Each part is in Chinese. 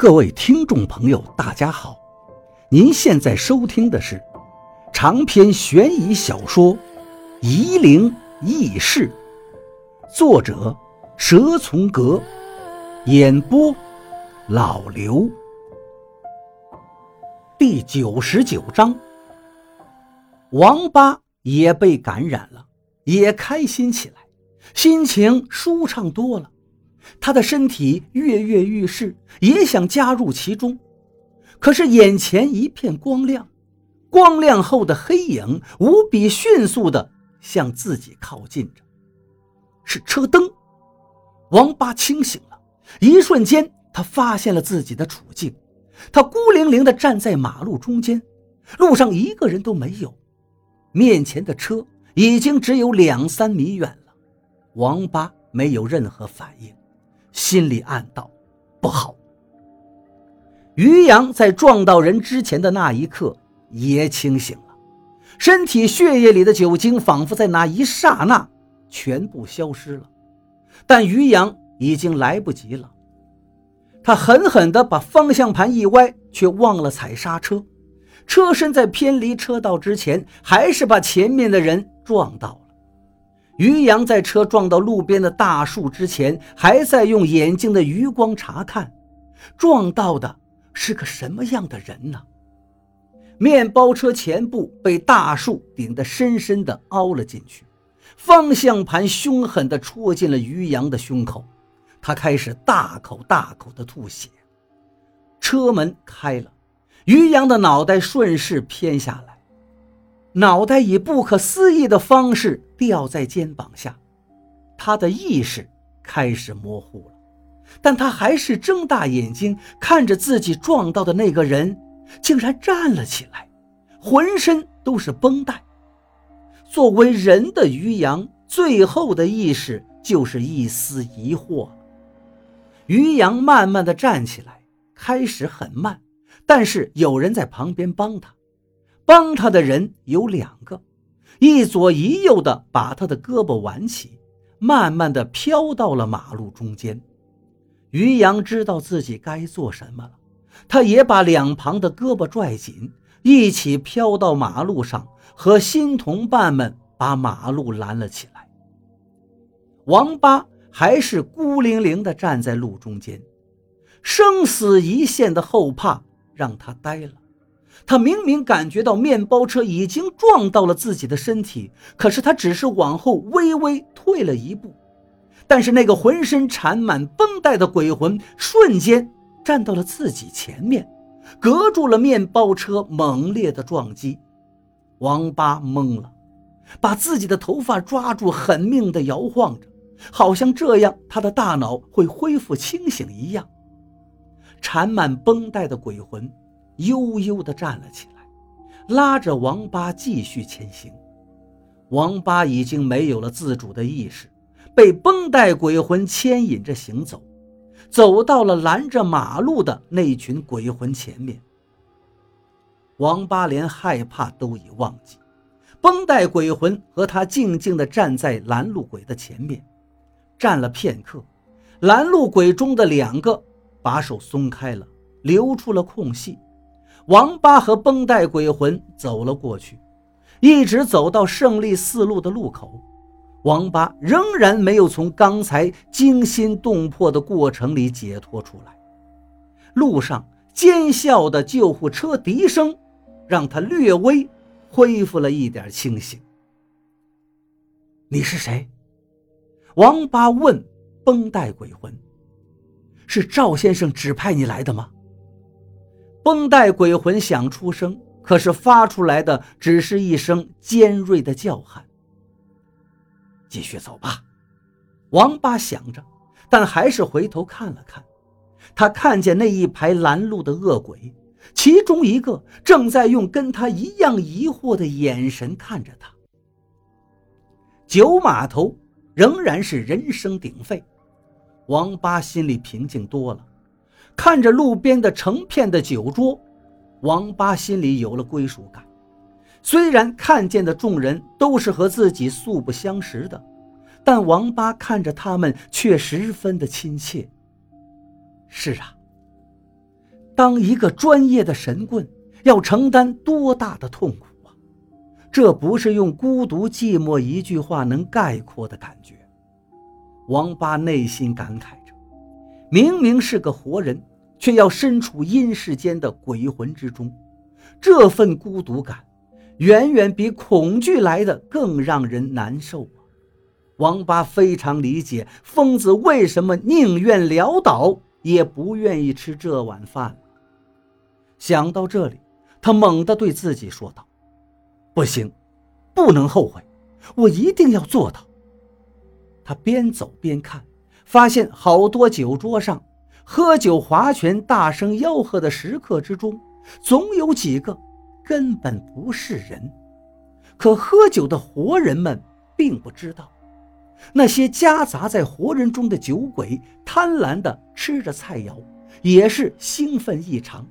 各位听众朋友，大家好！您现在收听的是长篇悬疑小说《夷陵轶事》，作者蛇从阁，演播老刘。第九十九章，王八也被感染了，也开心起来，心情舒畅多了。他的身体跃跃欲试，也想加入其中，可是眼前一片光亮，光亮后的黑影无比迅速地向自己靠近着，是车灯。王八清醒了，一瞬间，他发现了自己的处境，他孤零零地站在马路中间，路上一个人都没有，面前的车已经只有两三米远了，王八没有任何反应。心里暗道：“不好。”于洋在撞到人之前的那一刻也清醒了，身体血液里的酒精仿佛在那一刹那全部消失了。但于洋已经来不及了，他狠狠地把方向盘一歪，却忘了踩刹车，车身在偏离车道之前，还是把前面的人撞到。于洋在车撞到路边的大树之前，还在用眼睛的余光查看，撞到的是个什么样的人呢？面包车前部被大树顶得深深的凹了进去，方向盘凶狠地戳进了于洋的胸口，他开始大口大口地吐血。车门开了，于洋的脑袋顺势偏下来。脑袋以不可思议的方式吊在肩膀下，他的意识开始模糊了，但他还是睁大眼睛看着自己撞到的那个人，竟然站了起来，浑身都是绷带。作为人的于洋，最后的意识就是一丝疑惑。于洋慢慢的站起来，开始很慢，但是有人在旁边帮他。帮他的人有两个，一左一右的把他的胳膊挽起，慢慢的飘到了马路中间。于洋知道自己该做什么了，他也把两旁的胳膊拽紧，一起飘到马路上，和新同伴们把马路拦了起来。王八还是孤零零的站在路中间，生死一线的后怕让他呆了。他明明感觉到面包车已经撞到了自己的身体，可是他只是往后微微退了一步。但是那个浑身缠满绷带的鬼魂瞬间站到了自己前面，隔住了面包车猛烈的撞击。王八懵了，把自己的头发抓住，狠命地摇晃着，好像这样他的大脑会恢复清醒一样。缠满绷带的鬼魂。悠悠地站了起来，拉着王八继续前行。王八已经没有了自主的意识，被绷带鬼魂牵引着行走，走到了拦着马路的那群鬼魂前面。王八连害怕都已忘记，绷带鬼魂和他静静地站在拦路鬼的前面，站了片刻，拦路鬼中的两个把手松开了，留出了空隙。王八和绷带鬼魂走了过去，一直走到胜利四路的路口，王八仍然没有从刚才惊心动魄的过程里解脱出来。路上尖啸的救护车笛声，让他略微恢复了一点清醒。你是谁？王八问绷带鬼魂：“是赵先生指派你来的吗？”绷带鬼魂想出声，可是发出来的只是一声尖锐的叫喊。继续走吧，王八想着，但还是回头看了看。他看见那一排拦路的恶鬼，其中一个正在用跟他一样疑惑的眼神看着他。九码头仍然是人声鼎沸，王八心里平静多了。看着路边的成片的酒桌，王八心里有了归属感。虽然看见的众人都是和自己素不相识的，但王八看着他们却十分的亲切。是啊，当一个专业的神棍，要承担多大的痛苦啊！这不是用孤独寂寞一句话能概括的感觉。王八内心感慨：明明是个活人，却要身处阴世间的鬼魂之中，这份孤独感，远远比恐惧来的更让人难受啊！王八非常理解疯子为什么宁愿潦倒。也不愿意吃这碗饭。想到这里，他猛地对自己说道：“不行，不能后悔，我一定要做到。”他边走边看，发现好多酒桌上喝酒划拳、大声吆喝的食客之中，总有几个根本不是人。可喝酒的活人们并不知道。那些夹杂在活人中的酒鬼，贪婪地吃着菜肴，也是兴奋异常。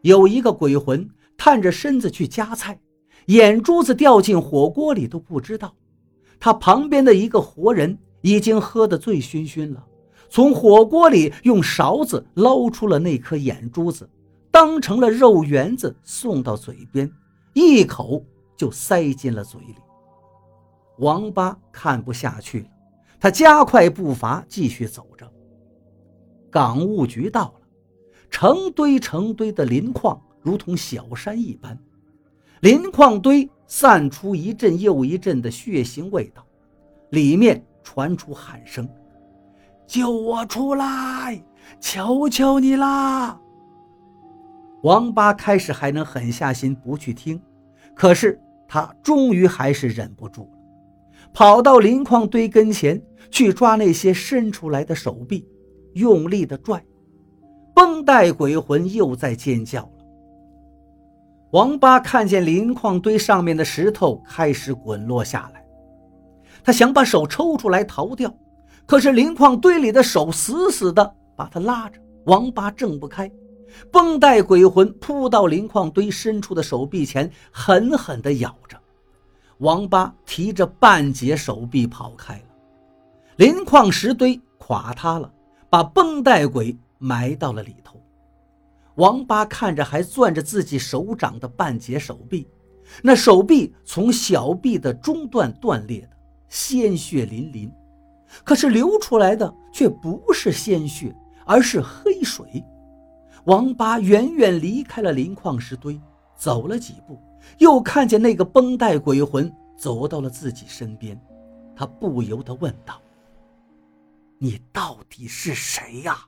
有一个鬼魂探着身子去夹菜，眼珠子掉进火锅里都不知道。他旁边的一个活人已经喝得醉醺醺了，从火锅里用勺子捞出了那颗眼珠子，当成了肉圆子送到嘴边，一口就塞进了嘴里。王八看不下去了，他加快步伐继续走着。港务局到了，成堆成堆的磷矿如同小山一般，磷矿堆散出一阵又一阵的血腥味道，里面传出喊声：“救我出来！求求你啦！”王八开始还能狠下心不去听，可是他终于还是忍不住了。跑到磷矿堆跟前去抓那些伸出来的手臂，用力的拽，绷带鬼魂又在尖叫了。王八看见磷矿堆上面的石头开始滚落下来，他想把手抽出来逃掉，可是磷矿堆里的手死死的把他拉着，王八挣不开。绷带鬼魂扑到磷矿堆深处的手臂前，狠狠地咬着。王八提着半截手臂跑开了，磷矿石堆垮塌了，把绷带鬼埋到了里头。王八看着还攥着自己手掌的半截手臂，那手臂从小臂的中段断裂，鲜血淋淋，可是流出来的却不是鲜血，而是黑水。王八远远离开了磷矿石堆，走了几步。又看见那个绷带鬼魂走到了自己身边，他不由得问道：“你到底是谁呀？”